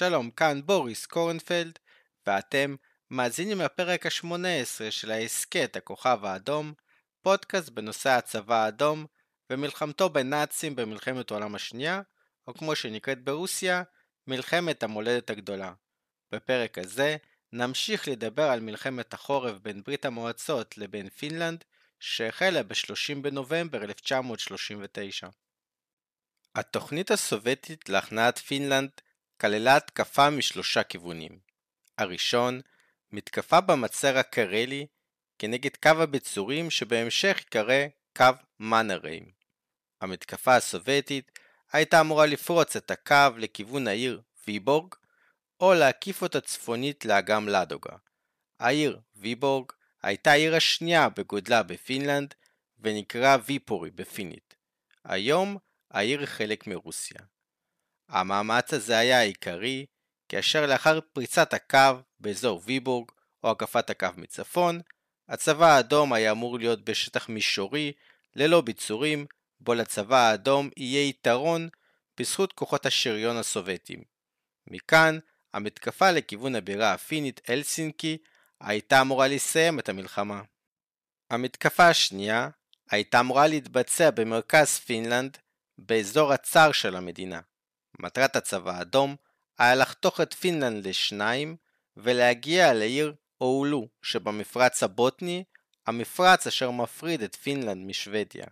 שלום, כאן בוריס קורנפלד, ואתם מאזינים לפרק ה-18 של ההסכת הכוכב האדום, פודקאסט בנושא הצבא האדום ומלחמתו בנאצים במלחמת העולם השנייה, או כמו שנקראת ברוסיה, מלחמת המולדת הגדולה. בפרק הזה נמשיך לדבר על מלחמת החורף בין ברית המועצות לבין פינלנד, שהחלה ב-30 בנובמבר 1939. התוכנית הסובייטית להכנעת פינלנד כללה התקפה משלושה כיוונים. הראשון, מתקפה במצר הקרלי כנגד קו הביצורים שבהמשך ייקרא קו מנרהיים. המתקפה הסובייטית הייתה אמורה לפרוץ את הקו לכיוון העיר ויבורג, או להקיף אותה צפונית לאגם לדוגה. העיר ויבורג הייתה העיר השנייה בגודלה בפינלנד, ונקרא ויפורי בפינית. היום העיר חלק מרוסיה. המאמץ הזה היה העיקרי, כאשר לאחר פריצת הקו באזור ויבורג, או הקפת הקו מצפון, הצבא האדום היה אמור להיות בשטח מישורי, ללא ביצורים, בו לצבא האדום יהיה יתרון בזכות כוחות השריון הסובייטים. מכאן, המתקפה לכיוון הבירה הפינית אלסינקי הייתה אמורה לסיים את המלחמה. המתקפה השנייה הייתה אמורה להתבצע במרכז פינלנד, באזור הצר של המדינה. מטרת הצבא האדום היה לחתוך את פינלנד לשניים ולהגיע לעיר אולו שבמפרץ הבוטני, המפרץ אשר מפריד את פינלנד משוודיה.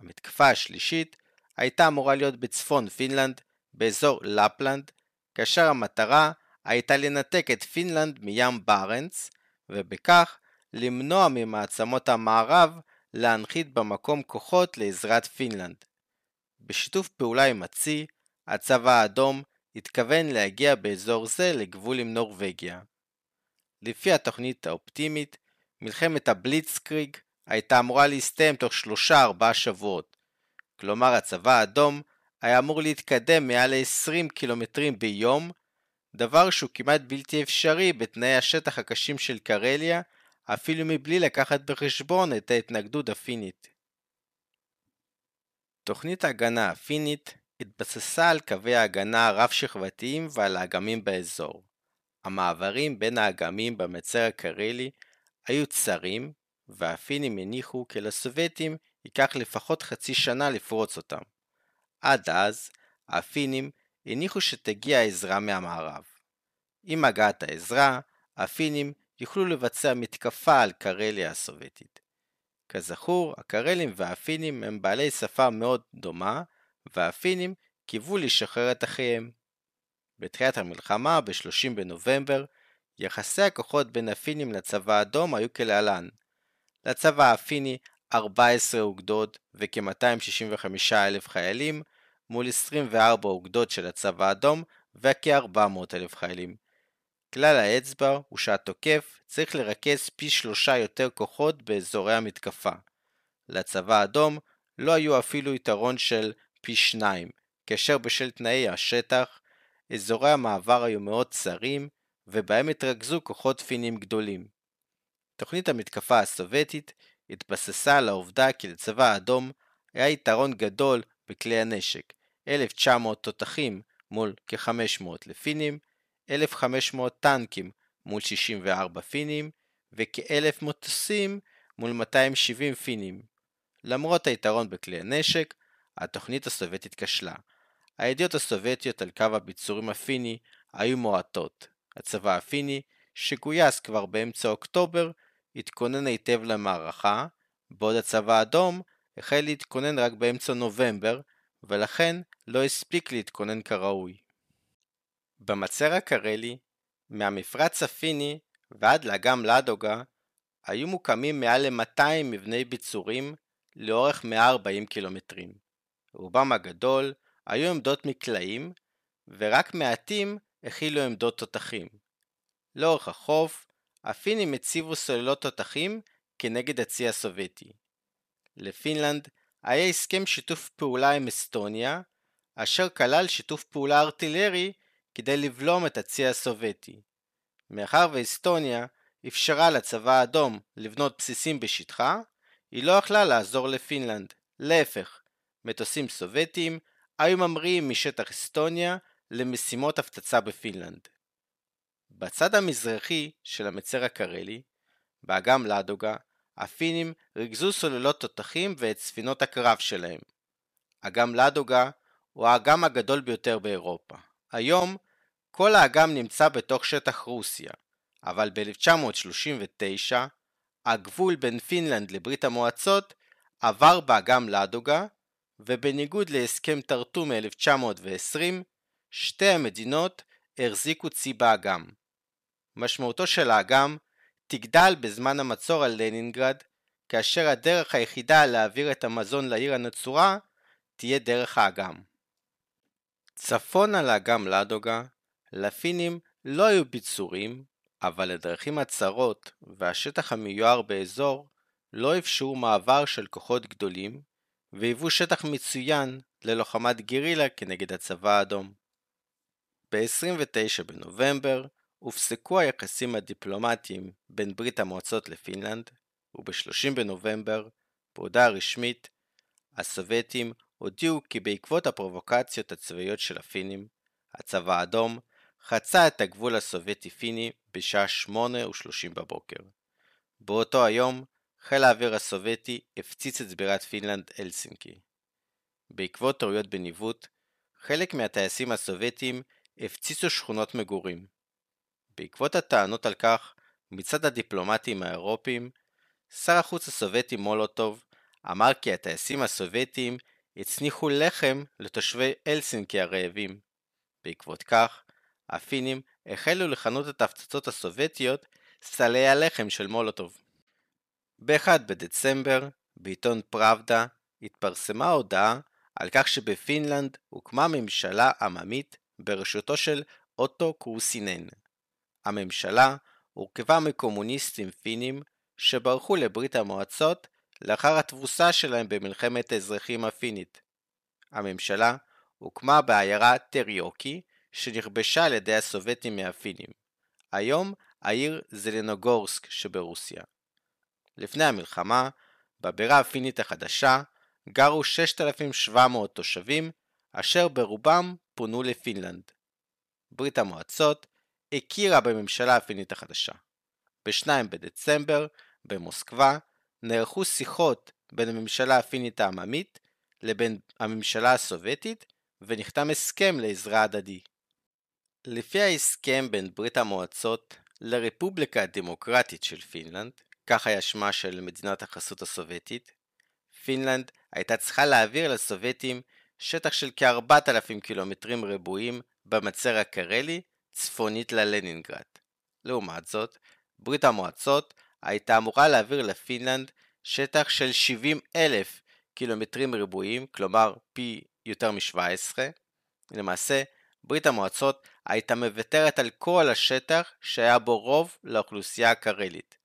המתקפה השלישית הייתה אמורה להיות בצפון פינלנד, באזור לפלנד, כאשר המטרה הייתה לנתק את פינלנד מים בארנץ, ובכך למנוע ממעצמות המערב להנחית במקום כוחות לעזרת פינלנד. בשיתוף פעולה עם הצי, הצבא האדום התכוון להגיע באזור זה לגבול עם נורווגיה. לפי התוכנית האופטימית, מלחמת הבליצקריג הייתה אמורה להסתיים תוך 3-4 שבועות. כלומר הצבא האדום היה אמור להתקדם מעל ל-20 קילומטרים ביום, דבר שהוא כמעט בלתי אפשרי בתנאי השטח הקשים של קרליה, אפילו מבלי לקחת בחשבון את ההתנגדות הפינית. תוכנית ההגנה הפינית התבססה על קווי ההגנה הרב-שכבתיים ועל האגמים באזור. המעברים בין האגמים במצר הקרלי היו צרים, והפינים הניחו כי לסובייטים ייקח לפחות חצי שנה לפרוץ אותם. עד אז, הפינים הניחו שתגיע עזרה מהמערב. עם הגעת העזרה, הפינים יוכלו לבצע מתקפה על קרליה הסובייטית. כזכור, הקרלים והפינים הם בעלי שפה מאוד דומה, והפינים קיוו לשחרר את אחיהם. בתחילת המלחמה, ב-30 בנובמבר, יחסי הכוחות בין הפינים לצבא האדום היו כלהלן לצבא הפיני 14 אוגדות וכ-265 אלף חיילים, מול 24 אוגדות של הצבא האדום וכ-400 אלף חיילים. כלל האצבע הוא שהתוקף צריך לרכז פי שלושה יותר כוחות באזורי המתקפה. לצבא האדום לא היו אפילו יתרון של פי שניים, כאשר בשל תנאי השטח, אזורי המעבר היו מאוד צרים, ובהם התרכזו כוחות פינים גדולים. תוכנית המתקפה הסובייטית התבססה על העובדה כי לצבא האדום היה יתרון גדול בכלי הנשק, 1,900 תותחים מול כ-500 לפינים, 1,500 טנקים מול 64 פינים, וכ-1,000 מטוסים מול 270 פינים. למרות היתרון בכלי הנשק, התוכנית הסובייטית כשלה. הידיעות הסובייטיות על קו הביצורים הפיני היו מועטות. הצבא הפיני, שגויס כבר באמצע אוקטובר, התכונן היטב למערכה, בעוד הצבא האדום החל להתכונן רק באמצע נובמבר, ולכן לא הספיק להתכונן כראוי. במצר הקרלי, מהמפרץ הפיני ועד לאגם לדוגה, היו מוקמים מעל ל-200 מבני ביצורים לאורך 140 קילומטרים. רובם הגדול היו עמדות מקלעים, ורק מעטים הכילו עמדות תותחים. לאורך החוף, הפינים הציבו סוללות תותחים כנגד הצי הסובייטי. לפינלנד היה הסכם שיתוף פעולה עם אסטוניה, אשר כלל שיתוף פעולה ארטילרי כדי לבלום את הצי הסובייטי. מאחר ואסטוניה אפשרה לצבא האדום לבנות בסיסים בשטחה, היא לא יכלה לעזור לפינלנד. להפך, מטוסים סובייטיים היו ממריאים משטח אסטוניה למשימות הפצצה בפינלנד. בצד המזרחי של המצר הקרלי, באגם לאדוגה, הפינים ריכזו סוללות תותחים ואת ספינות הקרב שלהם. אגם לאדוגה הוא האגם הגדול ביותר באירופה. היום כל האגם נמצא בתוך שטח רוסיה, אבל ב-1939 הגבול בין פינלנד לברית המועצות עבר באגם לאדוגה, ובניגוד להסכם טרטו מ-1920, שתי המדינות החזיקו צי באגם. משמעותו של האגם תגדל בזמן המצור על לנינגרד, כאשר הדרך היחידה להעביר את המזון לעיר הנצורה תהיה דרך האגם. צפונה לאגם לאדוגה, לפינים לא היו ביצורים, אבל הדרכים הצרות והשטח המיוער באזור לא אפשרו מעבר של כוחות גדולים, והיוו שטח מצוין ללוחמת גרילה כנגד הצבא האדום. ב-29 בנובמבר הופסקו היחסים הדיפלומטיים בין ברית המועצות לפינלנד, וב-30 בנובמבר, בהודעה רשמית, הסובייטים הודיעו כי בעקבות הפרובוקציות הצבאיות של הפינים, הצבא האדום חצה את הגבול הסובייטי-פיני בשעה 8 ו-30 בבוקר. באותו היום, חיל האוויר הסובייטי הפציץ את בירת פינלנד הלסינקי. בעקבות טעויות בניווט, חלק מהטייסים הסובייטים הפציצו שכונות מגורים. בעקבות הטענות על כך מצד הדיפלומטים האירופים, שר החוץ הסובייטי מולוטוב אמר כי הטייסים הסובייטים הצניחו לחם לתושבי אלסינקי הרעבים. בעקבות כך, הפינים החלו לכנות את ההפצצות הסובייטיות סלי הלחם של מולוטוב. ב-1 בדצמבר, בעיתון פראבדה, התפרסמה הודעה על כך שבפינלנד הוקמה ממשלה עממית בראשותו של אוטו קרוסינן. הממשלה הורכבה מקומוניסטים פינים שברחו לברית המועצות לאחר התבוסה שלהם במלחמת האזרחים הפינית. הממשלה הוקמה בעיירה טריוקי שנכבשה על ידי הסובייטים מהפינים. היום העיר זלנוגורסק שברוסיה. לפני המלחמה, בבירה הפינית החדשה, גרו 6,700 תושבים, אשר ברובם פונו לפינלנד. ברית המועצות הכירה בממשלה הפינית החדשה. ב-2 בדצמבר, במוסקבה, נערכו שיחות בין הממשלה הפינית העממית לבין הממשלה הסובייטית, ונחתם הסכם לעזרה הדדי. לפי ההסכם בין ברית המועצות לרפובליקה הדמוקרטית של פינלנד, כך היה שמה של מדינת החסות הסובייטית, פינלנד הייתה צריכה להעביר לסובייטים שטח של כ-4,000 קילומטרים רבועים במצר הקרלי, צפונית ללנינגרד. לעומת זאת, ברית המועצות הייתה אמורה להעביר לפינלנד שטח של 70 אלף קילומטרים רבועים, כלומר פי יותר מ-17. למעשה, ברית המועצות הייתה מוותרת על כל השטח שהיה בו רוב לאוכלוסייה הקרלית.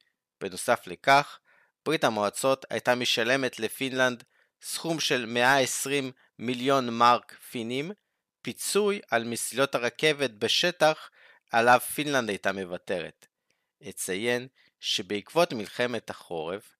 בנוסף לכך, ברית המועצות הייתה משלמת לפינלנד סכום של 120 מיליון מרק פינים, פיצוי על מסילות הרכבת בשטח עליו פינלנד הייתה מוותרת. אציין שבעקבות מלחמת החורף,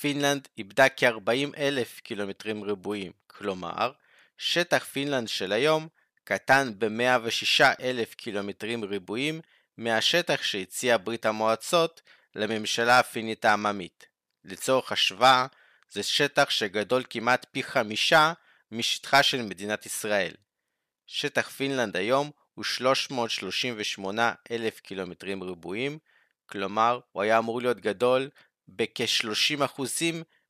פינלנד איבדה כ-40 אלף קילומטרים רבועים, כלומר, שטח פינלנד של היום קטן ב-106 אלף קילומטרים רבועים מהשטח שהציעה ברית המועצות לממשלה הפינית העממית. לצורך השוואה, זה שטח שגדול כמעט פי חמישה משטחה של מדינת ישראל. שטח פינלנד היום הוא 338 אלף קילומטרים רבועים, כלומר הוא היה אמור להיות גדול בכ-30%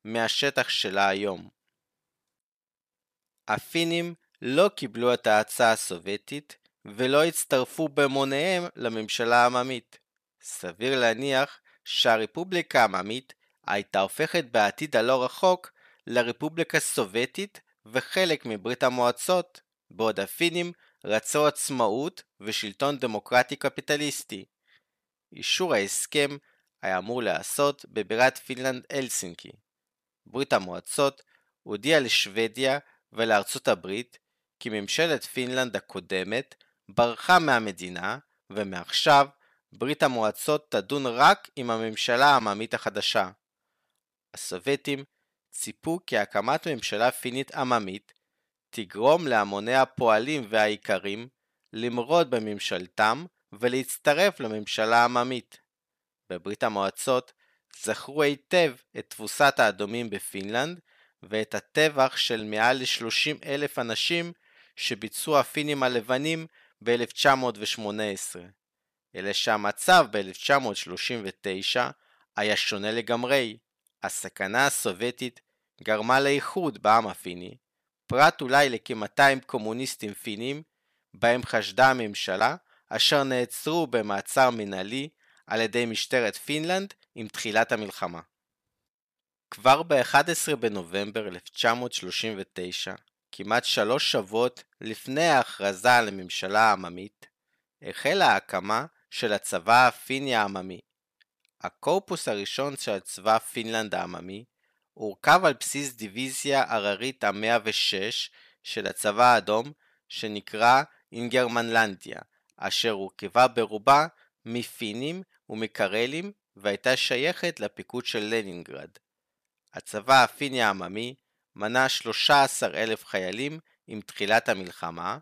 מהשטח שלה היום. הפינים לא קיבלו את ההצעה הסובייטית ולא הצטרפו במוניהם לממשלה העממית. סביר להניח שהרפובליקה העממית הייתה הופכת בעתיד הלא רחוק לרפובליקה סובייטית וחלק מברית המועצות, בעוד הפינים רצו עצמאות ושלטון דמוקרטי קפיטליסטי. אישור ההסכם היה אמור להיעשות בבירת פינלנד אלסינקי. ברית המועצות הודיעה לשוודיה ולארצות הברית כי ממשלת פינלנד הקודמת ברחה מהמדינה ומעכשיו ברית המועצות תדון רק עם הממשלה העממית החדשה. הסובייטים ציפו כי הקמת ממשלה פינית עממית תגרום להמוני הפועלים והאיכרים למרוד בממשלתם ולהצטרף לממשלה העממית. בברית המועצות זכרו היטב את תבוסת האדומים בפינלנד ואת הטבח של מעל ל-30 אלף אנשים שביצעו הפינים הלבנים ב-1918. אלא שהמצב ב-1939 היה שונה לגמרי. הסכנה הסובייטית גרמה לאיחוד בעם הפיני, פרט אולי לכ-200 קומוניסטים פינים, בהם חשדה הממשלה, אשר נעצרו במעצר מנהלי על ידי משטרת פינלנד עם תחילת המלחמה. כבר ב-11 בנובמבר 1939, כמעט שלוש שבועות לפני ההכרזה על הממשלה העממית, החלה ההקמה של הצבא הפיני העממי. הקורפוס הראשון של צבא פינלנד העממי הורכב על בסיס דיוויזיה הררית ה-106 של הצבא האדום שנקרא אינגרמנלנדיה, אשר הורכבה ברובה מפינים ומקרלים והייתה שייכת לפיקוד של לנינגרד. הצבא הפיני העממי מנה 13,000 חיילים עם תחילת המלחמה,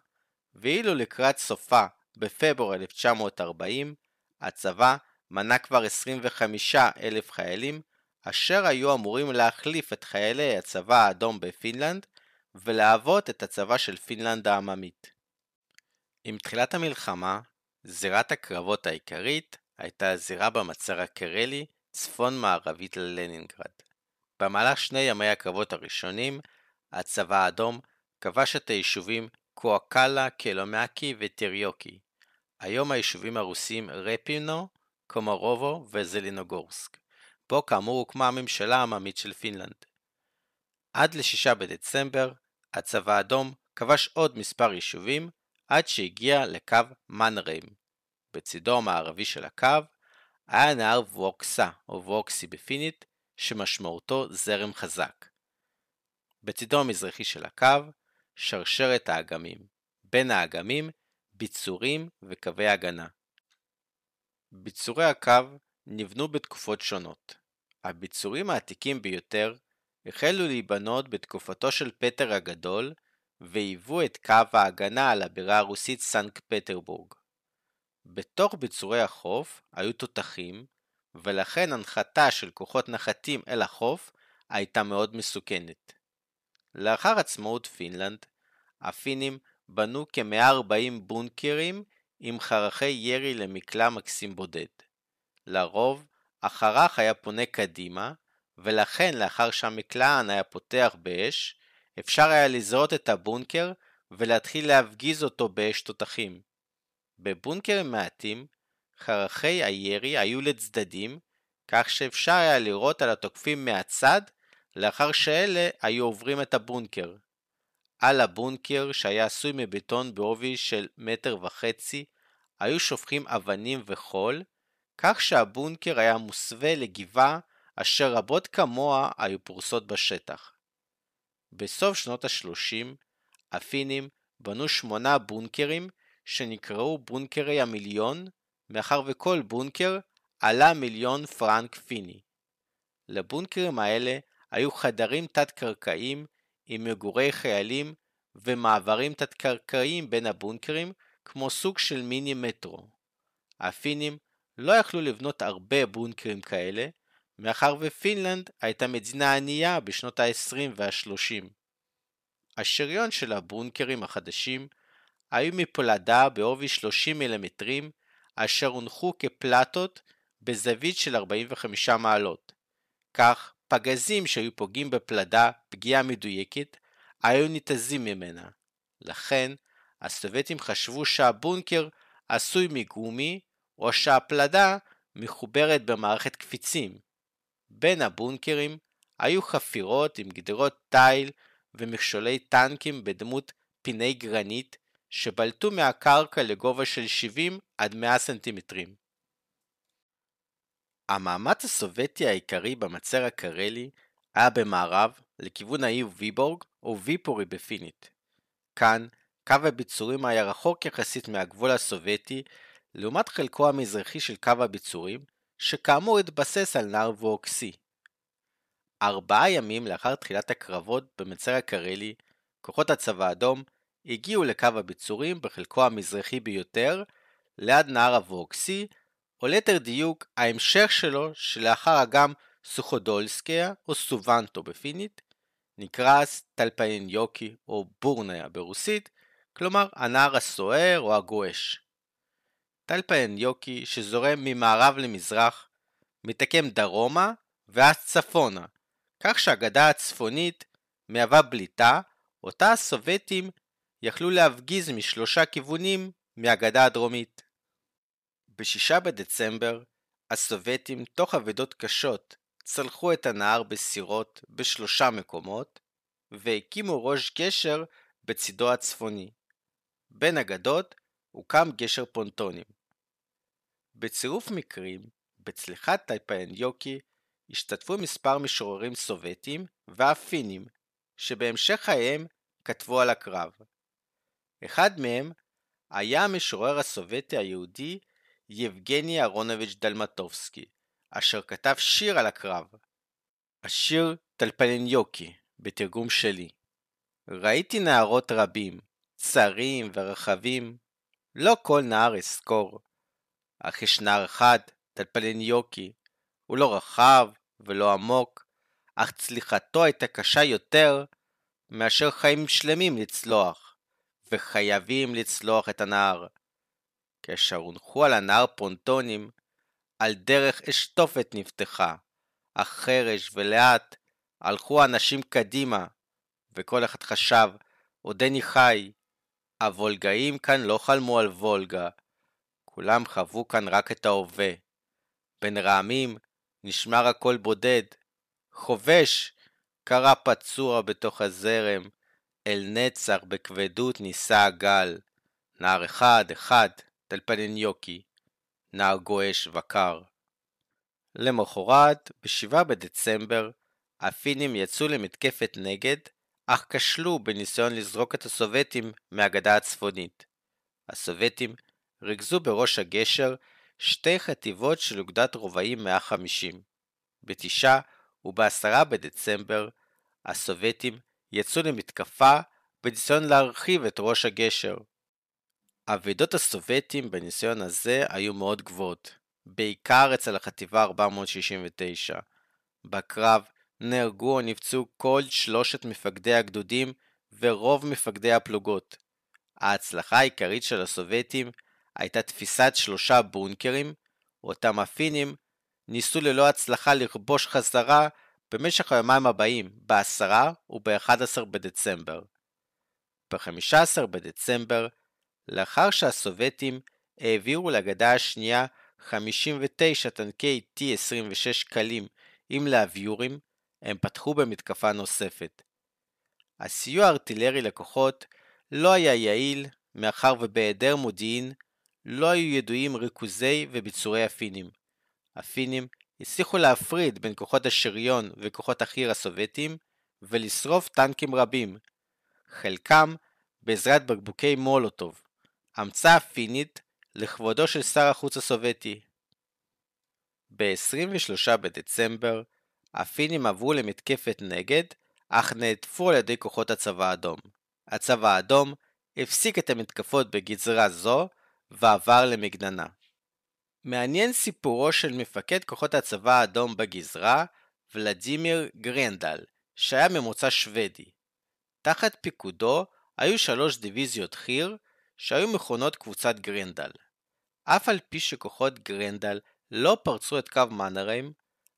ואילו לקראת סופה בפברואר 1940, הצבא מנה כבר 25,000 חיילים, אשר היו אמורים להחליף את חיילי הצבא האדום בפינלנד ולהוות את הצבא של פינלנד העממית. עם תחילת המלחמה, זירת הקרבות העיקרית הייתה הזירה במצר הקרלי, צפון מערבית ללנינגרד. במהלך שני ימי הקרבות הראשונים, הצבא האדום כבש את היישובים קואוקלה, קלומאקי וטיריוקי. היום היישובים הרוסיים רפינו, קומרובו וזלינוגורסק, בו כאמור הוקמה הממשלה העממית של פינלנד. עד ל-6 בדצמבר, הצבא האדום כבש עוד מספר יישובים עד שהגיע לקו מנריים. בצידו המערבי של הקו היה נהר ווקסה או ווקסי בפינית, שמשמעותו זרם חזק. בצידו המזרחי של הקו, שרשרת האגמים. בין האגמים, ביצורים וקווי הגנה. ביצורי הקו נבנו בתקופות שונות. הביצורים העתיקים ביותר החלו להיבנות בתקופתו של פטר הגדול, והיוו את קו ההגנה על הבירה הרוסית סנקט פטרבורג. בתוך ביצורי החוף היו תותחים, ולכן הנחתה של כוחות נחתים אל החוף הייתה מאוד מסוכנת. לאחר עצמאות פינלנד, הפינים בנו כ-140 בונקרים עם חרכי ירי למקלע מקסים בודד. לרוב, החרך היה פונה קדימה, ולכן לאחר שהמקלען היה פותח באש, אפשר היה לזהות את הבונקר ולהתחיל להפגיז אותו באש תותחים. בבונקרים מעטים, חרכי הירי היו לצדדים, כך שאפשר היה לראות על התוקפים מהצד לאחר שאלה היו עוברים את הבונקר. על הבונקר, שהיה עשוי מבטון בעובי של מטר וחצי, היו שופכים אבנים וחול, כך שהבונקר היה מוסווה לגבעה אשר רבות כמוה היו פרוסות בשטח. בסוף שנות ה-30, הפינים בנו שמונה בונקרים שנקראו בונקרי המיליון, מאחר וכל בונקר עלה מיליון פרנק פיני. לבונקרים האלה היו חדרים תת-קרקעיים עם מגורי חיילים ומעברים תת-קרקעיים בין הבונקרים כמו סוג של מיני מטרו. הפינים לא יכלו לבנות הרבה בונקרים כאלה, מאחר ופינלנד הייתה מדינה ענייה בשנות ה-20 וה-30. השריון של הבונקרים החדשים היו מפולדה בעובי 30 מילימטרים, אשר הונחו כפלטות בזווית של 45 מעלות. כך, פגזים שהיו פוגעים בפלדה פגיעה מדויקת, היו ניתזים ממנה. לכן, הסובייטים חשבו שהבונקר עשוי מגומי, או שהפלדה מחוברת במערכת קפיצים. בין הבונקרים היו חפירות עם גדרות תיל ומכשולי טנקים בדמות פיני גרנית שבלטו מהקרקע לגובה של 70 עד 100 סנטימטרים. המאמץ הסובייטי העיקרי במצר הקרלי היה במערב לכיוון העיר ויבורג או ויפורי בפינית. כאן, קו הביצורים היה רחוק יחסית מהגבול הסובייטי לעומת חלקו המזרחי של קו הביצורים, שכאמור התבסס על נהר ווקסי. ארבעה ימים לאחר תחילת הקרבות במצר הקרלי, כוחות הצבא האדום הגיעו לקו הביצורים בחלקו המזרחי ביותר, ליד נהר הווקסי, או ליתר דיוק ההמשך שלו שלאחר אגם סוכודולסקיה או סובאנטו בפינית, נקרא טאיפלניוקי או בורניה ברוסית, כלומר הנהר הסוער או הגועש. טאיפלניוקי שזורם ממערב למזרח, מתעקם דרומה ואז צפונה, כך שהגדה הצפונית מהווה בליטה, אותה הסובייטים יכלו להפגיז משלושה כיוונים מהגדה הדרומית. ב-6 בדצמבר, הסובייטים, תוך אבדות קשות, צלחו את הנהר בסירות בשלושה מקומות, והקימו ראש גשר בצידו הצפוני. בין הגדות הוקם גשר פונטונים. בצירוף מקרים, בצליחת טייפלניוקי השתתפו מספר משוררים סובייטים ואף פינים, שבהמשך חייהם כתבו על הקרב. אחד מהם היה המשורר הסובייטי היהודי יבגני אהרונוביץ' דלמטובסקי, אשר כתב שיר על הקרב. השיר טלפניניוקי, בתרגום שלי. ראיתי נערות רבים, צרים ורחבים, לא כל נער אזכור. אך יש נער אחד, טלפניניוקי, הוא לא רחב ולא עמוק, אך צליחתו הייתה קשה יותר מאשר חיים שלמים לצלוח, וחייבים לצלוח את הנהר. כאשר הונחו על הנהר פונטונים, על דרך אשתופת נפתחה, אך חרש ולאט הלכו האנשים קדימה, וכל אחד חשב, עודני חי. הוולגאים כאן לא חלמו על וולגה, כולם חוו כאן רק את ההווה. בין רעמים נשמע רק קול בודד. חובש! קרא פצוע בתוך הזרם, אל נצר בכבדות נישא הגל. נער אחד אחד, טלפניניוקי, נער גועש וקר. למחרת, ב-7 בדצמבר, הפינים יצאו למתקפת נגד, אך כשלו בניסיון לזרוק את הסובייטים מהגדה הצפונית. הסובייטים ריכזו בראש הגשר שתי חטיבות של אוגדת רובעים 150. בתשעה וב-10 בדצמבר, הסובייטים יצאו למתקפה בניסיון להרחיב את ראש הגשר. אבדות הסובייטים בניסיון הזה היו מאוד גבוהות, בעיקר אצל החטיבה 469. בקרב נהרגו או נפצעו כל שלושת מפקדי הגדודים ורוב מפקדי הפלוגות. ההצלחה העיקרית של הסובייטים הייתה תפיסת שלושה בונקרים, אותם הפינים ניסו ללא הצלחה לכבוש חזרה במשך היומיים הבאים, ב-10 וב-11 בדצמבר. ב-15 בדצמבר לאחר שהסובייטים העבירו לגדה השנייה 59 טנקי T-26 קלים עם להביורים, הם פתחו במתקפה נוספת. הסיוע הארטילרי לכוחות לא היה יעיל, מאחר ובהיעדר מודיעין לא היו ידועים ריכוזי וביצורי הפינים. הפינים הצליחו להפריד בין כוחות השריון וכוחות החי"ר הסובייטים ולשרוף טנקים רבים, חלקם בעזרת בקבוקי מולוטוב. המצאה פינית לכבודו של שר החוץ הסובייטי. ב-23 בדצמבר הפינים עברו למתקפת נגד, אך נהדפו על ידי כוחות הצבא האדום. הצבא האדום הפסיק את המתקפות בגזרה זו ועבר למגננה. מעניין סיפורו של מפקד כוחות הצבא האדום בגזרה, ולדימיר גרנדל, שהיה ממוצא שוודי. תחת פיקודו היו שלוש דיוויזיות חי"ר שהיו מכונות קבוצת גרנדל. אף על פי שכוחות גרנדל לא פרצו את קו מנרהיים,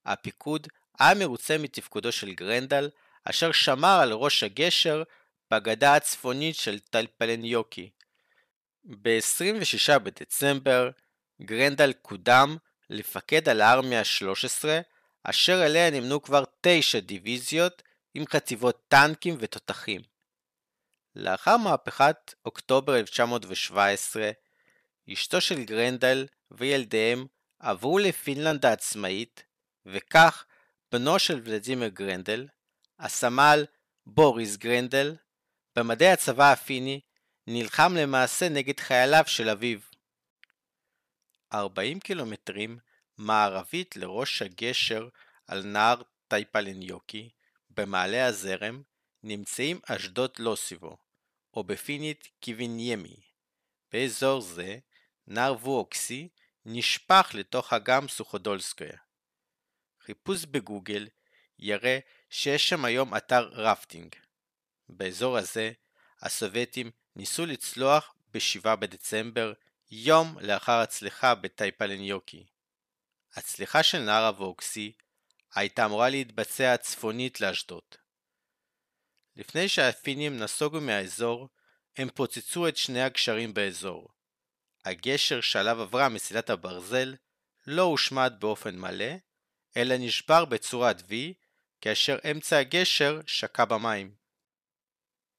הפיקוד היה מרוצה מתפקודו של גרנדל, אשר שמר על ראש הגשר בגדה הצפונית של טייפלניוקי. ב-26 בדצמבר גרנדל קודם לפקד על הארמיה ה-13, אשר אליה נמנו כבר תשע דיוויזיות עם חטיבות טנקים ותותחים. לאחר מהפכת אוקטובר 1917, אשתו של גרנדל וילדיהם עברו לפינלנד העצמאית, וכך בנו של ולדימיר גרנדל, הסמל בוריס גרנדל, במדי הצבא הפיני, נלחם למעשה נגד חייליו של אביו. 40 קילומטרים מערבית לראש הגשר על נהר טייפלניוקי, במעלה הזרם, נמצאים אשדות לוסבו, או בפינית קיוויניימי. באזור זה, נהר ווקסי נשפך לתוך אגם סוחודולסקויה. חיפוש בגוגל יראה שיש שם היום אתר רפטינג. באזור הזה, הסובייטים ניסו לצלוח ב-7 בדצמבר, יום לאחר הצליחה בטייפלניוקי. הצליחה של נהר הווקסי הייתה אמורה להתבצע צפונית לאשדוד. לפני שהפינים נסוגו מהאזור, הם פוצצו את שני הגשרים באזור. הגשר שעליו עברה מסילת הברזל לא הושמד באופן מלא, אלא נשבר בצורת V, כאשר אמצע הגשר שקע במים.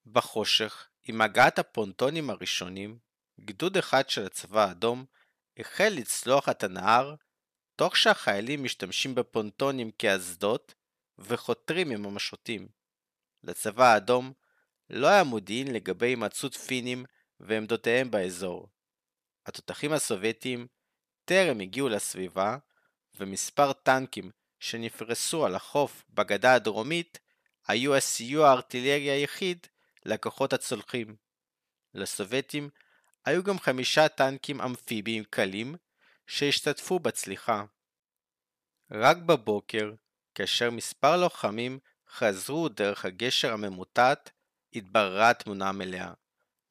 בחושך, עם הגעת הפונטונים הראשונים, גדוד אחד של הצבא האדום החל לצלוח את הנהר, תוך שהחיילים משתמשים בפונטונים כאסדות וחותרים עם המשוטים. לצבא האדום לא היה מודיעין לגבי הימצאות פינים ועמדותיהם באזור. התותחים הסובייטים טרם הגיעו לסביבה, ומספר טנקים שנפרסו על החוף בגדה הדרומית היו הסיוע הארטילרי היחיד לכוחות הצולחים. לסובייטים היו גם חמישה טנקים אמפיביים קלים שהשתתפו בצליחה. רק בבוקר, כאשר מספר לוחמים חזרו דרך הגשר הממוטט, התבררה התמונה המלאה.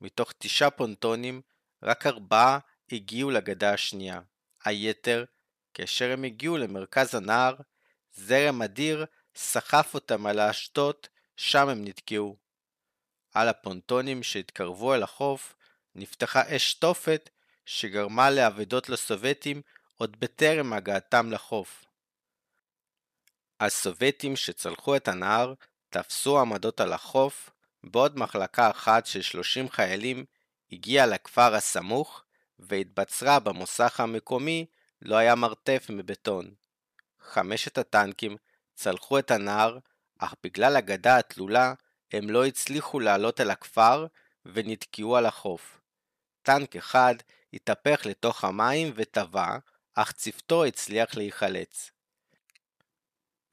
מתוך תשעה פונטונים, רק ארבעה הגיעו לגדה השנייה. היתר, כאשר הם הגיעו למרכז הנהר, זרם אדיר סחף אותם על האשדות, שם הם נתקעו. על הפונטונים שהתקרבו אל החוף, נפתחה אש תופת שגרמה לאבדות לסובייטים עוד בטרם הגעתם לחוף. הסובייטים שצלחו את הנהר תפסו עמדות על החוף, בעוד מחלקה אחת של 30 חיילים הגיעה לכפר הסמוך והתבצרה במוסך המקומי לא היה מרתף מבטון. חמשת הטנקים צלחו את הנהר, אך בגלל הגדה התלולה הם לא הצליחו לעלות אל הכפר ונתקעו על החוף. טנק אחד התהפך לתוך המים וטבע, אך צוותו הצליח להיחלץ.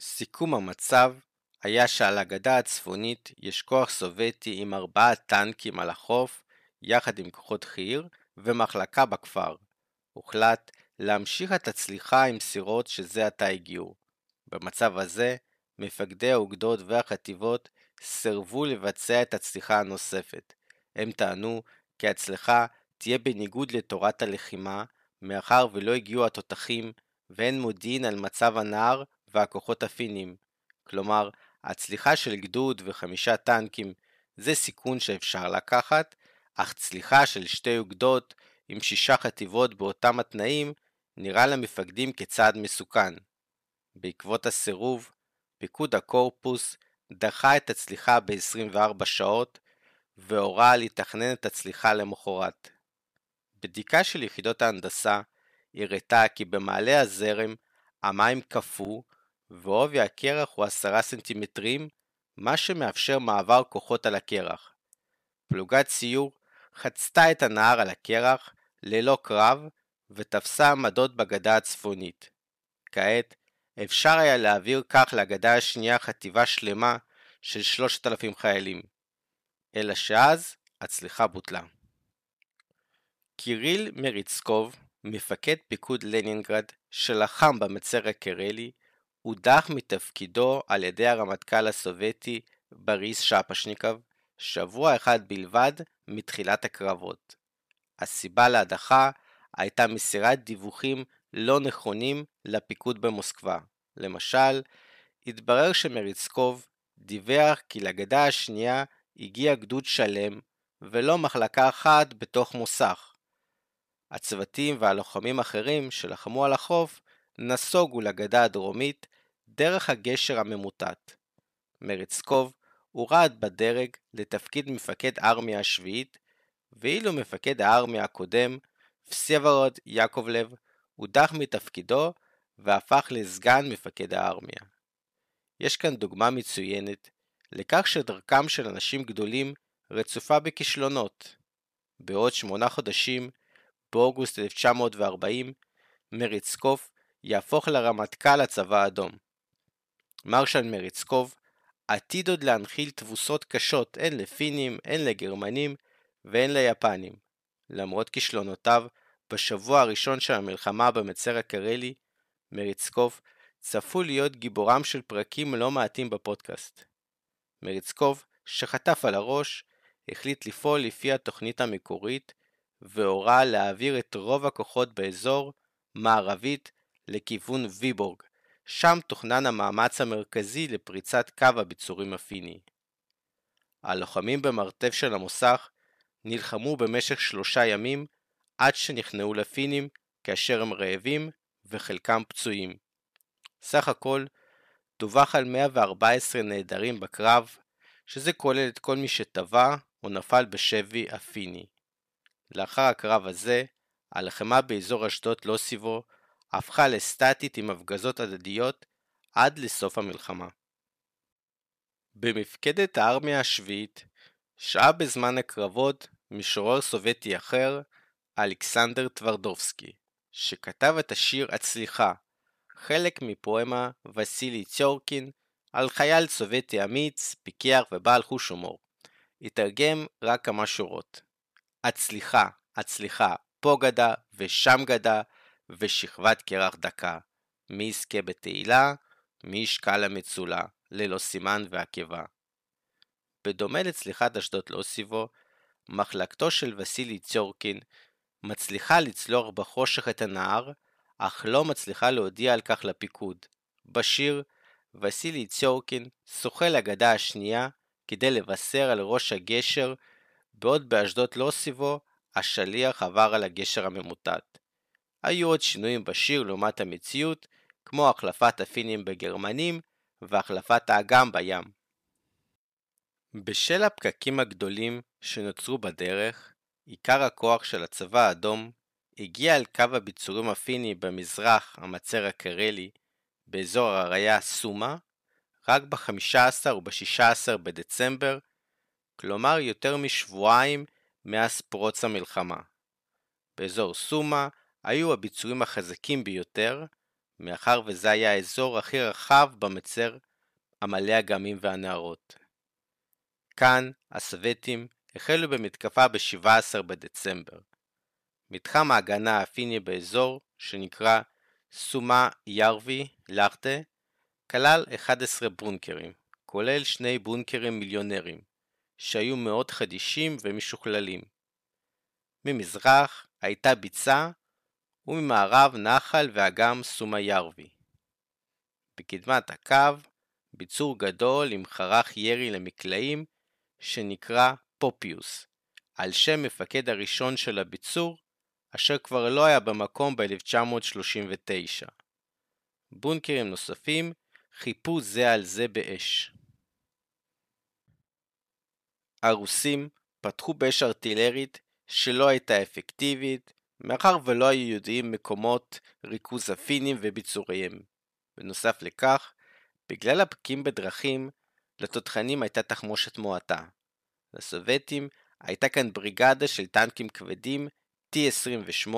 סיכום המצב היה שעל הגדה הצפונית יש כוח סובייטי עם ארבעה טנקים על החוף, יחד עם כוחות חי"ר ומחלקה בכפר. הוחלט להמשיך את הצליחה עם סירות שזה עתה הגיעו. במצב הזה, מפקדי האוגדות והחטיבות סירבו לבצע את הצליחה הנוספת. הם טענו כי הצליחה תהיה בניגוד לתורת הלחימה, מאחר ולא הגיעו התותחים ואין מודיעין על מצב הנהר והכוחות הפינים. כלומר, הצליחה של גדוד וחמישה טנקים זה סיכון שאפשר לקחת, אך צליחה של שתי אוגדות עם שישה חטיבות באותם התנאים נראה למפקדים כצעד מסוכן. בעקבות הסירוב, פיקוד הקורפוס דחה את הצליחה ב-24 שעות והורה לתכנן את הצליחה למחרת. בדיקה של יחידות ההנדסה הראתה כי במעלה הזרם המים קפוא ועובי הקרח הוא 10 סנטימטרים, מה שמאפשר מעבר כוחות על הקרח. פלוגת ציור חצתה את הנהר על הקרח ללא קרב ותפסה עמדות בגדה הצפונית. כעת אפשר היה להעביר כך לגדה השנייה חטיבה שלמה של 3,000 חיילים. אלא שאז הצליחה בוטלה. קיריל מריצקוב, מפקד פיקוד לנינגרד שלחם במצר הקרלי, הודח מתפקידו על ידי הרמטכ"ל הסובייטי בריס שפשניקוב שבוע אחד בלבד מתחילת הקרבות. הסיבה להדחה הייתה מסירת דיווחים לא נכונים לפיקוד במוסקבה. למשל, התברר שמריצקוב דיווח כי לגדה השנייה הגיע גדוד שלם ולא מחלקה אחת בתוך מוסך. הצוותים והלוחמים האחרים שלחמו על החוף נסוגו לגדה הדרומית דרך הגשר הממוטט. מרצקוב הורד בדרג לתפקיד מפקד ארמיה השביעית, ואילו מפקד הארמיה הקודם, וסבולוד יעקובלב, הודח מתפקידו והפך לסגן מפקד הארמיה. יש כאן דוגמה מצוינת לכך שדרכם של אנשים גדולים רצופה בכישלונות. בעוד שמונה חודשים, באוגוסט 1940, מריצקוב יהפוך לרמטכ"ל הצבא האדום. מרשל מריצקוב עתיד עוד להנחיל תבוסות קשות הן לפינים, הן לגרמנים והן ליפנים. למרות כישלונותיו, בשבוע הראשון של המלחמה במצר הקרלי, מריצקוב צפו להיות גיבורם של פרקים לא מעטים בפודקאסט. מריצקוב, שחטף על הראש, החליט לפעול לפי התוכנית המקורית, והורה להעביר את רוב הכוחות באזור מערבית לכיוון ויבורג, שם תוכנן המאמץ המרכזי לפריצת קו הביצורים הפיני. הלוחמים במרתף של המוסך נלחמו במשך שלושה ימים עד שנכנעו לפינים כאשר הם רעבים וחלקם פצועים. סך הכל דווח על 114 נעדרים בקרב, שזה כולל את כל מי שטבע או נפל בשבי הפיני. לאחר הקרב הזה, הלחמה באזור אשדוד לוסיבו הפכה לסטטית עם הפגזות הדדיות עד לסוף המלחמה. במפקדת הארמיה השביעית שהה בזמן הקרבות משורר סובייטי אחר, אלכסנדר טברדובסקי, שכתב את השיר "הצליחה", חלק מפואמה וסילי ציורקין על חייל סובייטי אמיץ, פיקח ובעל חוש הומור. התרגם רק כמה שורות. הצליחה, הצליחה, פה גדה ושם גדה, ושכבת קרח דקה. מי יזכה בתהילה, מי ישקע למצולה, ללא סימן ועקבה. בדומה לצליחת אשדוד לאוסיבו, מחלקתו של וסילי ציורקין מצליחה לצלוח בחושך את הנהר, אך לא מצליחה להודיע על כך לפיקוד. בשיר, וסילי ציורקין שוחה לגדה השנייה כדי לבשר על ראש הגשר, בעוד באשדוד לאוסיבו השליח עבר על הגשר הממוטט. היו עוד שינויים בשיר לעומת המציאות, כמו החלפת הפינים בגרמנים והחלפת האגם בים. בשל הפקקים הגדולים שנוצרו בדרך, עיקר הכוח של הצבא האדום הגיע אל קו הביצורים הפיני במזרח המצר הקרלי, באזור הראייה סומה, רק ב-15 וב-16 בדצמבר, כלומר יותר משבועיים מאז פרוץ המלחמה. באזור סומה היו הביצועים החזקים ביותר, מאחר וזה היה האזור הכי רחב במצר המלא אגמים והנהרות. כאן הסווטים החלו במתקפה ב-17 בדצמבר. מתחם ההגנה הפיני באזור, שנקרא סומה ירווי לאכטה, כלל 11 בונקרים, כולל שני בונקרים מיליונרים, שהיו מאוד חדישים ומשוכללים. ממזרח הייתה ביצה וממערב נחל ואגם סומה ירווי. בקדמת הקו ביצור גדול עם חרך ירי למקלעים שנקרא פופיוס, על שם מפקד הראשון של הביצור, אשר כבר לא היה במקום ב-1939. בונקרים נוספים חיפו זה על זה באש. הרוסים פתחו באש ארטילרית שלא הייתה אפקטיבית, מאחר ולא היו יודעים מקומות ריכוז הפינים וביצוריהם. בנוסף לכך, בגלל הפקים בדרכים, לתותחנים הייתה תחמושת מועטה. לסובייטים הייתה כאן בריגדה של טנקים כבדים T-28,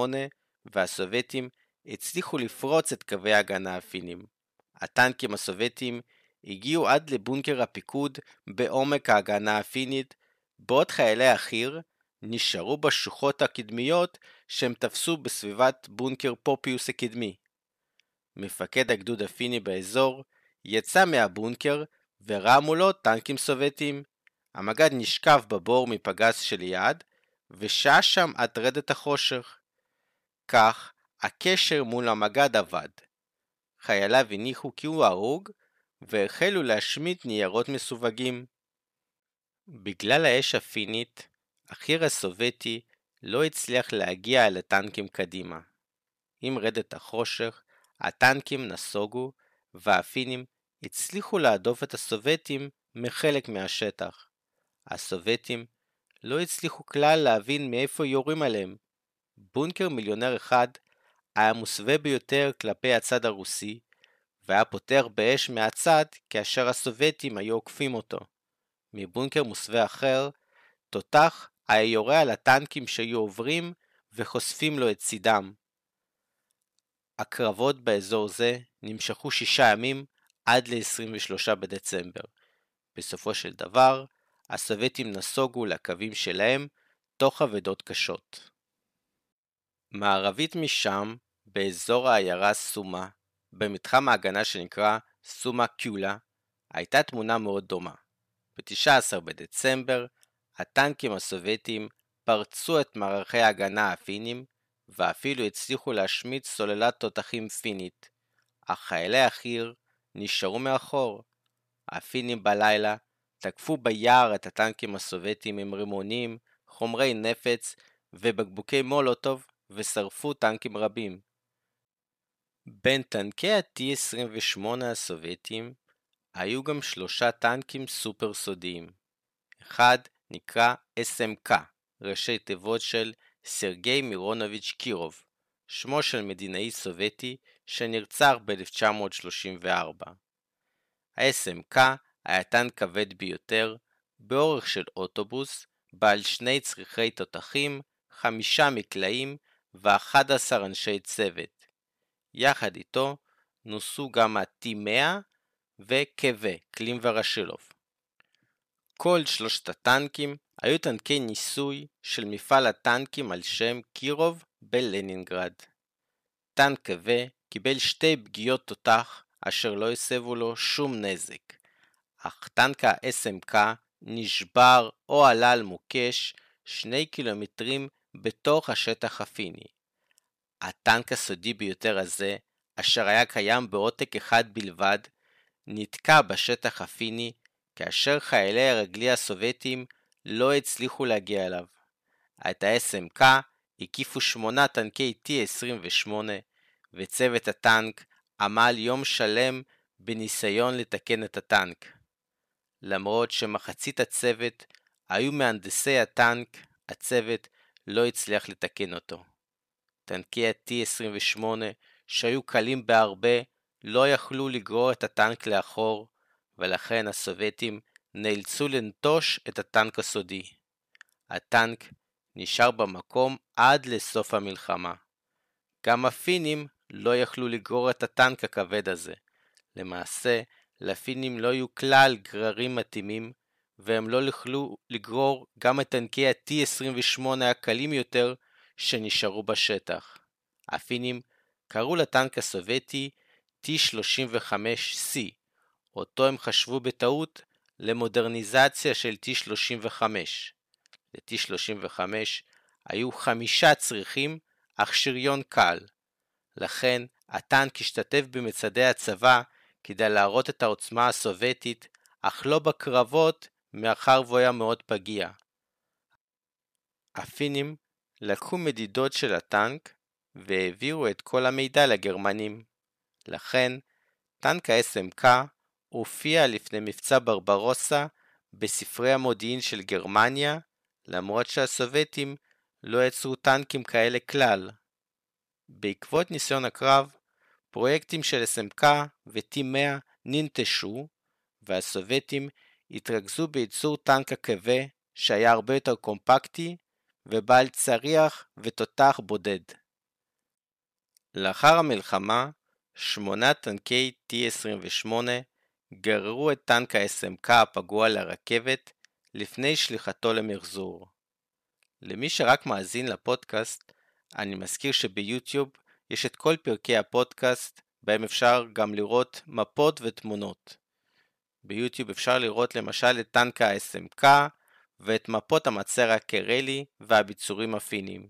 והסובייטים הצליחו לפרוץ את קווי ההגנה הפינים. הטנקים הסובייטים הגיעו עד לבונקר הפיקוד בעומק ההגנה הפינית, בעוד חיילי החי"ר נשארו בשוחות הקדמיות שהם תפסו בסביבת בונקר פופיוס הקדמי. מפקד הגדוד הפיני באזור יצא מהבונקר וראה מולו טנקים סובייטיים. המג"ד נשכב בבור מפגז שליד, ושהה שם עד רדת החושך. כך, הקשר מול המג"ד אבד. חייליו הניחו כי הוא הרוג, והחלו להשמיט ניירות מסווגים. בגלל האש הפינית, החי"ר הסובייטי לא הצליח להגיע אל הטנקים קדימה. עם רדת החושך, הטנקים נסוגו, והפינים הצליחו להדוף את הסובייטים מחלק מהשטח. הסובייטים לא הצליחו כלל להבין מאיפה יורים עליהם. בונקר מיליונר אחד היה מוסווה ביותר כלפי הצד הרוסי, והיה פותח באש מהצד כאשר הסובייטים היו עוקפים אותו. מבונקר מוסווה אחר, תותח היה יורה על הטנקים שהיו עוברים וחושפים לו את צידם. הקרבות באזור זה נמשכו שישה ימים עד ל-23 בדצמבר, בסופו של דבר, הסובייטים נסוגו לקווים שלהם תוך אבדות קשות. מערבית משם, באזור העיירה סומה, במתחם ההגנה שנקרא סומה קיולה, הייתה תמונה מאוד דומה. ב-19 בדצמבר, הטנקים הסובייטים פרצו את מערכי ההגנה הפינים, ואפילו הצליחו להשמיד סוללת תותחים פינית, אך חיילי החי"ר נשארו מאחור. הפינים בלילה תקפו ביער את הטנקים הסובייטים עם רימונים, חומרי נפץ ובקבוקי מולוטוב ושרפו טנקים רבים. בין טנקי ה-T-28 הסובייטים היו גם שלושה טנקים סופר סודיים. אחד נקרא SMK, ראשי תיבות של סרגי מירונוביץ' קירוב, שמו של מדינאי סובייטי שנרצח ב-1934. ה-SMK היה טנק כבד ביותר, באורך של אוטובוס, בעל שני צריכי תותחים, חמישה מקלעים ו-11 אנשי צוות. יחד איתו נוסו גם ה-T-100 וקווה, קלים ורשילוב. כל שלושת הטנקים היו טנקי ניסוי של מפעל הטנקים על שם קירוב בלנינגרד. טנק קווה קיבל שתי פגיעות תותח אשר לא הסבו לו שום נזק, אך טנק ה-SMK נשבר או עלה על מוקש שני קילומטרים בתוך השטח הפיני. הטנק הסודי ביותר הזה, אשר היה קיים בעותק אחד בלבד, נתקע בשטח הפיני כאשר חיילי הרגלי הסובייטים לא הצליחו להגיע אליו. את ה-SMK הקיפו שמונה טנקי T-28 וצוות הטנק עמל יום שלם בניסיון לתקן את הטנק. למרות שמחצית הצוות היו מהנדסי הטנק, הצוות לא הצליח לתקן אותו. טנקי ה-T-28 שהיו קלים בהרבה לא יכלו לגרור את הטנק לאחור, ולכן הסובייטים נאלצו לנטוש את הטנק הסודי. הטנק נשאר במקום עד לסוף המלחמה. גם הפינים לא יכלו לגרור את הטנק הכבד הזה. למעשה, לפינים לא היו כלל גררים מתאימים, והם לא יכלו לגרור גם את טנקי ה-T-28 הקלים יותר שנשארו בשטח. הפינים קראו לטנק הסובייטי T-35C, אותו הם חשבו בטעות למודרניזציה של T-35. ל-T-35 היו חמישה צריכים, אך שריון קל. לכן, הטנק השתתף במצעדי הצבא כדי להראות את העוצמה הסובייטית, אך לא בקרבות, מאחר והוא היה מאוד פגיע. הפינים לקחו מדידות של הטנק והעבירו את כל המידע לגרמנים. לכן, טנק ה-SMK הופיע לפני מבצע ברברוסה בספרי המודיעין של גרמניה, למרות שהסובייטים לא יצרו טנקים כאלה כלל. בעקבות ניסיון הקרב, פרויקטים של SMK ו-T100 ננטשו, והסובייטים התרכזו בייצור טנק עקבה שהיה הרבה יותר קומפקטי ובעל צריח ותותח בודד. לאחר המלחמה, שמונה טנקי T-28 גררו את טנק ה-SMK הפגוע לרכבת לפני שליחתו למחזור. למי שרק מאזין לפודקאסט, אני מזכיר שביוטיוב יש את כל פרקי הפודקאסט, בהם אפשר גם לראות מפות ותמונות. ביוטיוב אפשר לראות למשל את טנק ה-SMK ואת מפות המצר הקרלי והביצורים הפינים.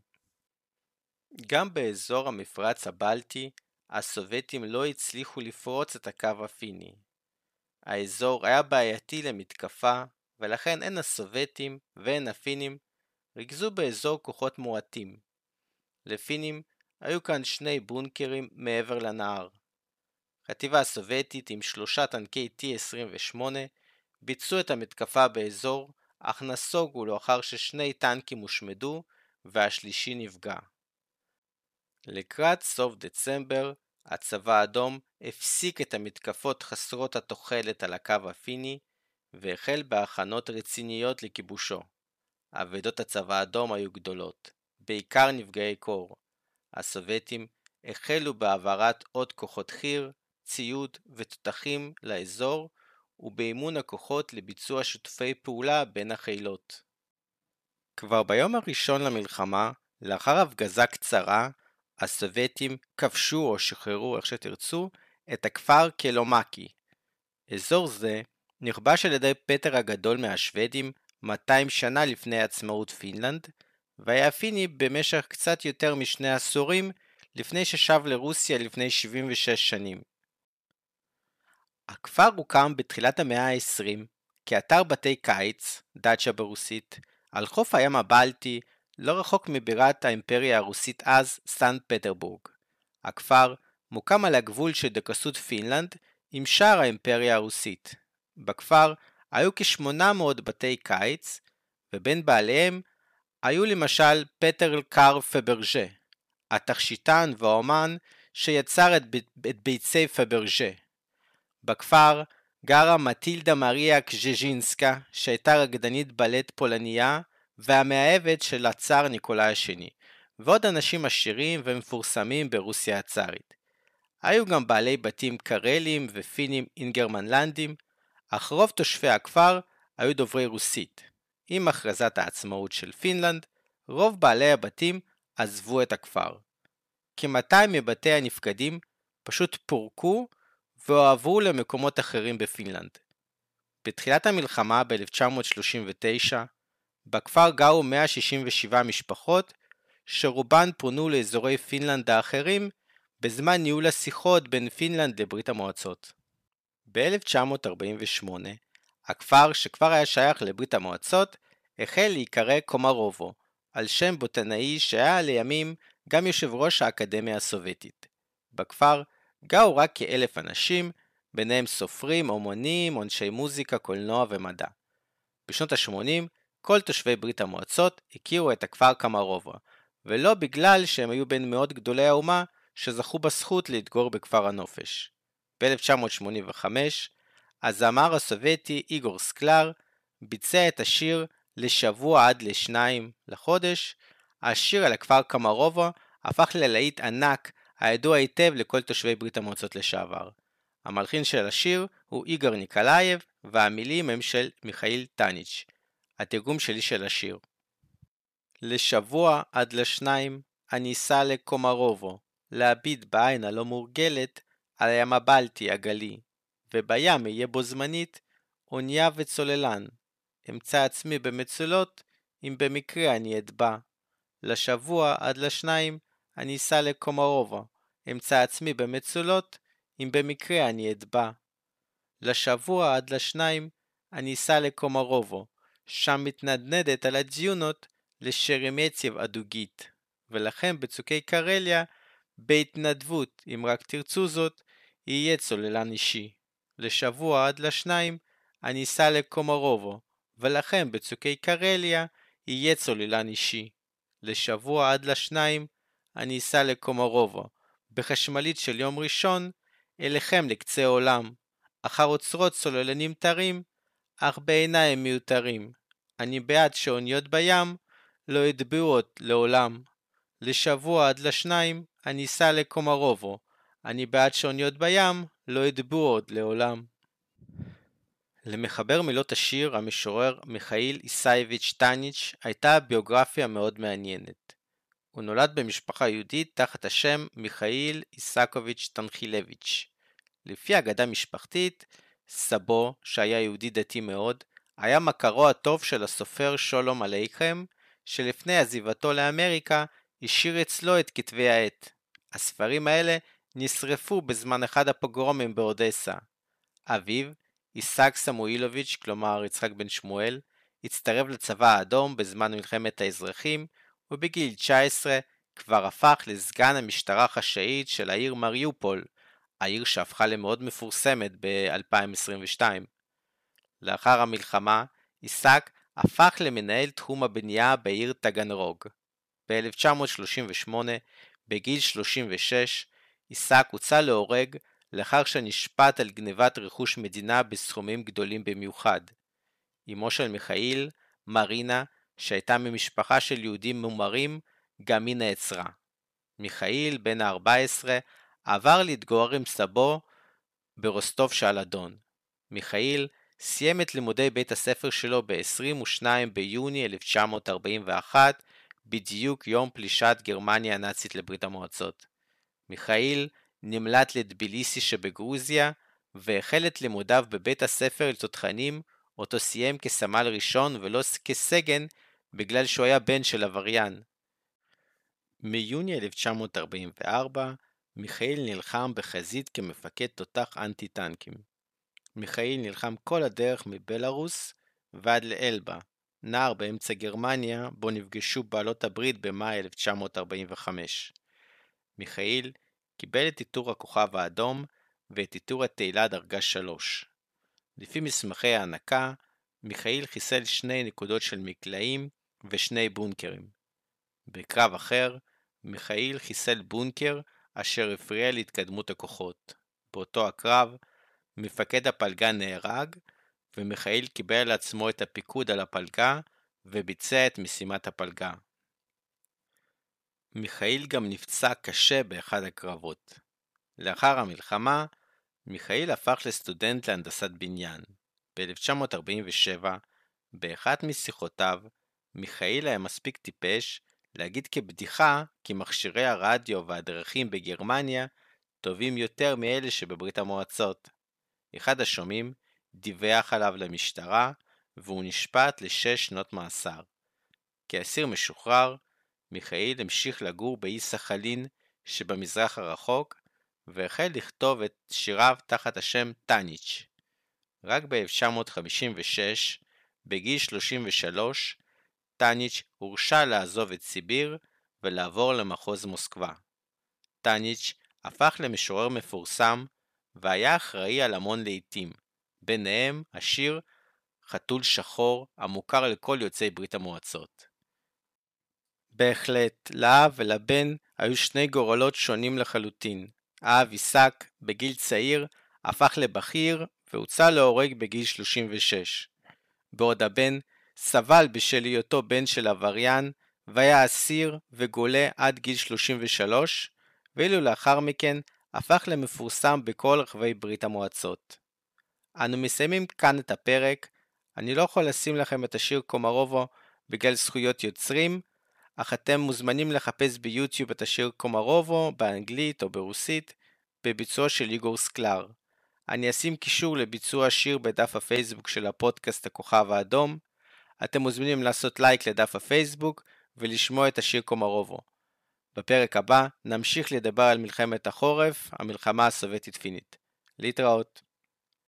גם באזור המפרץ הבלטי, הסובייטים לא הצליחו לפרוץ את הקו הפיני. האזור היה בעייתי למתקפה, ולכן הן הסובייטים והן הפינים ריכזו באזור כוחות מועטים. לפינים היו כאן שני בונקרים מעבר לנהר. חטיבה הסובייטית עם שלושה טנקי T-28 ביצעו את המתקפה באזור, אך נסוגו לאחר ששני טנקים הושמדו והשלישי נפגע. לקראת סוף דצמבר, הצבא האדום הפסיק את המתקפות חסרות התוחלת על הקו הפיני, והחל בהכנות רציניות לכיבושו. אבדות הצבא האדום היו גדולות, בעיקר נפגעי קור. הסובייטים החלו בהעברת עוד כוחות חי"ר, ציוד ותותחים לאזור, ובאימון הכוחות לביצוע שיתופי פעולה בין החילות. כבר ביום הראשון למלחמה, לאחר הפגזה קצרה, הסובייטים כבשו או שחררו, איך שתרצו, את הכפר קלומקי. אזור זה נכבש על ידי פטר הגדול מהשוודים 200 שנה לפני עצמאות פינלנד, והיה פיני במשך קצת יותר משני עשורים לפני ששב לרוסיה לפני 76 שנים. הכפר הוקם בתחילת המאה ה-20 כאתר בתי קיץ, דאצ'ה ברוסית, על חוף הים הבלטי, לא רחוק מבירת האימפריה הרוסית אז, סנט פטרבורג. הכפר מוקם על הגבול של דוכסות פינלנד עם שאר האימפריה הרוסית. בכפר היו כ-800 בתי קיץ, ובין בעליהם היו למשל פטר קאר פברז'ה, התכשיטן והאומן שיצר את, ב- את ביצי פברז'ה. בכפר גרה מטילדה מריה קז'ז'ינסקה, שהייתה רקדנית בלט פולניה והמאהבת של הצאר ניקולאי השני, ועוד אנשים עשירים ומפורסמים ברוסיה הצארית. היו גם בעלי בתים קרלים ופינים אינגרמנלנדים, אך רוב תושבי הכפר היו דוברי רוסית. עם הכרזת העצמאות של פינלנד, רוב בעלי הבתים עזבו את הכפר. כ-200 מבתי הנפקדים פשוט פורקו והועברו למקומות אחרים בפינלנד. בתחילת המלחמה ב-1939, בכפר גרו 167 משפחות, שרובן פונו לאזורי פינלנד האחרים בזמן ניהול השיחות בין פינלנד לברית המועצות. ב-1948, הכפר שכבר היה שייך לברית המועצות, החל להיקרא קומרובו, על שם בוטנאי שהיה לימים גם יושב ראש האקדמיה הסובייטית. בכפר גרו רק כאלף אנשים, ביניהם סופרים, אומנים, אנשי מוזיקה, קולנוע ומדע. בשנות ה-80, כל תושבי ברית המועצות הכירו את הכפר קמרובו, ולא בגלל שהם היו בין מאות גדולי האומה שזכו בזכות להתגורר בכפר הנופש. ב-1985, הזמר הסובייטי איגור סקלר ביצע את השיר לשבוע עד לשניים לחודש. השיר על הכפר קומרובו הפך ללהיט ענק הידוע היטב לכל תושבי ברית המועצות לשעבר. המלחין של השיר הוא איגור ניקולייב, והמילים הם של מיכאיל טאניץ'. התרגום שלי של השיר. לשבוע עד לשניים אני אסע לקומרובו, להביט בעין הלא מורגלת על הים הבלטי הגלי, ובים אהיה בו זמנית אונייה וצוללן. אמצא עצמי במצולות, אם במקרה אני אטבע. לשבוע עד לשניים אני אסע לקומרובו, אמצא עצמי במצולות, אם במקרה אני אטבע. לשבוע עד לשניים אני אסע לקומרובו, שם מתנדנדת על הדיונות לשרמייצב הדוגית, ולכן בצוקי קרליה, בהתנדבות, אם רק תרצו זאת, יהיה צוללן אישי. לשבוע עד לשניים אני אסע לקומרובו, ולכן בצוקי קרליה יהיה צוללן אישי. לשבוע עד לשניים אני אסע לקומרובו, בחשמלית של יום ראשון, אליכם לקצה עולם, אחר אוצרות צוללנים טרים, אך בעיניי הם מיותרים. אני בעד שאוניות בים לא יטבעו עוד לעולם. לשבוע עד לשניים אני אסע לקומרובו, אני בעד שאוניות בים לא יטבעו עוד לעולם. למחבר מילות השיר, המשורר מיכאיל איסאיביץ' טניץ', הייתה ביוגרפיה מאוד מעניינת. הוא נולד במשפחה יהודית תחת השם מיכאיל איסקוביץ' טנחילביץ'. לפי אגדה משפחתית, סבו, שהיה יהודי דתי מאוד, היה מכרו הטוב של הסופר שולום עליכם, שלפני עזיבתו לאמריקה, השאיר אצלו את כתבי העת. הספרים האלה נשרפו בזמן אחד הפוגרומים באודסה. אביו, עיסק סמואילוביץ', כלומר יצחק בן שמואל, הצטרף לצבא האדום בזמן מלחמת האזרחים, ובגיל 19 כבר הפך לסגן המשטרה החשאית של העיר מריופול, העיר שהפכה למאוד מפורסמת ב-2022. לאחר המלחמה, עיסק הפך למנהל תחום הבנייה בעיר טגנרוג. ב-1938, בגיל 36, עיסק הוצא להורג לאחר שנשפט על גנבת רכוש מדינה בסכומים גדולים במיוחד. אמו של מיכאיל, מרינה, שהייתה ממשפחה של יהודים מומרים, גם היא נעצרה. מיכאיל, בן ה-14, עבר להתגורר עם סבו ברוסטוב שעל אדון. מיכאיל סיים את לימודי בית הספר שלו ב-22 ביוני 1941, בדיוק יום פלישת גרמניה הנאצית לברית המועצות. מיכאיל נמלט לטביליסי שבגרוזיה, והחל את לימודיו בבית הספר לתותחנים, אותו סיים כסמל ראשון ולא כסגן, בגלל שהוא היה בן של עבריין. מיוני 1944, מיכאיל נלחם בחזית כמפקד תותח אנטי-טנקים. מיכאיל נלחם כל הדרך מבלארוס ועד לאלבה, נער באמצע גרמניה, בו נפגשו בעלות הברית במאי 1945. מיכאיל קיבל את עיטור הכוכב האדום ואת עיטור התהילה דרגה 3. לפי מסמכי ההענקה, מיכאיל חיסל שני נקודות של מקלעים ושני בונקרים. בקרב אחר, מיכאיל חיסל בונקר אשר הפריע להתקדמות הכוחות. באותו הקרב, מפקד הפלגה נהרג, ומיכאיל קיבל על עצמו את הפיקוד על הפלגה וביצע את משימת הפלגה. מיכאיל גם נפצע קשה באחד הקרבות. לאחר המלחמה, מיכאיל הפך לסטודנט להנדסת בניין. ב-1947, באחת משיחותיו, מיכאיל היה מספיק טיפש להגיד כבדיחה כי מכשירי הרדיו והדרכים בגרמניה טובים יותר מאלה שבברית המועצות. אחד השומעים דיווח עליו למשטרה והוא נשפט לשש שנות מאסר. כאסיר משוחרר, מיכאיל המשיך לגור באי סחלין שבמזרח הרחוק והחל לכתוב את שיריו תחת השם טאניץ'. רק ב-1956, בגיל 33, טאניץ' הורשה לעזוב את סיביר ולעבור למחוז מוסקבה. טאניץ' הפך למשורר מפורסם והיה אחראי על המון לעיתים, ביניהם השיר חתול שחור המוכר לכל יוצאי ברית המועצות. בהחלט, לאב ולבן היו שני גורלות שונים לחלוטין. האב עיסק, בגיל צעיר, הפך לבכיר והוצא להורג בגיל 36. בעוד הבן סבל בשל היותו בן של עבריין, והיה אסיר וגולה עד גיל 33, ואילו לאחר מכן הפך למפורסם בכל רחבי ברית המועצות. אנו מסיימים כאן את הפרק, אני לא יכול לשים לכם את השיר קומרובו בגלל זכויות יוצרים, אך אתם מוזמנים לחפש ביוטיוב את השיר קומרובו באנגלית או ברוסית בביצוע של איגור סקלר. אני אשים קישור לביצוע השיר בדף הפייסבוק של הפודקאסט הכוכב האדום. אתם מוזמנים לעשות לייק לדף הפייסבוק ולשמוע את השיר קומרובו. בפרק הבא נמשיך לדבר על מלחמת החורף, המלחמה הסובייטית-פינית. להתראות.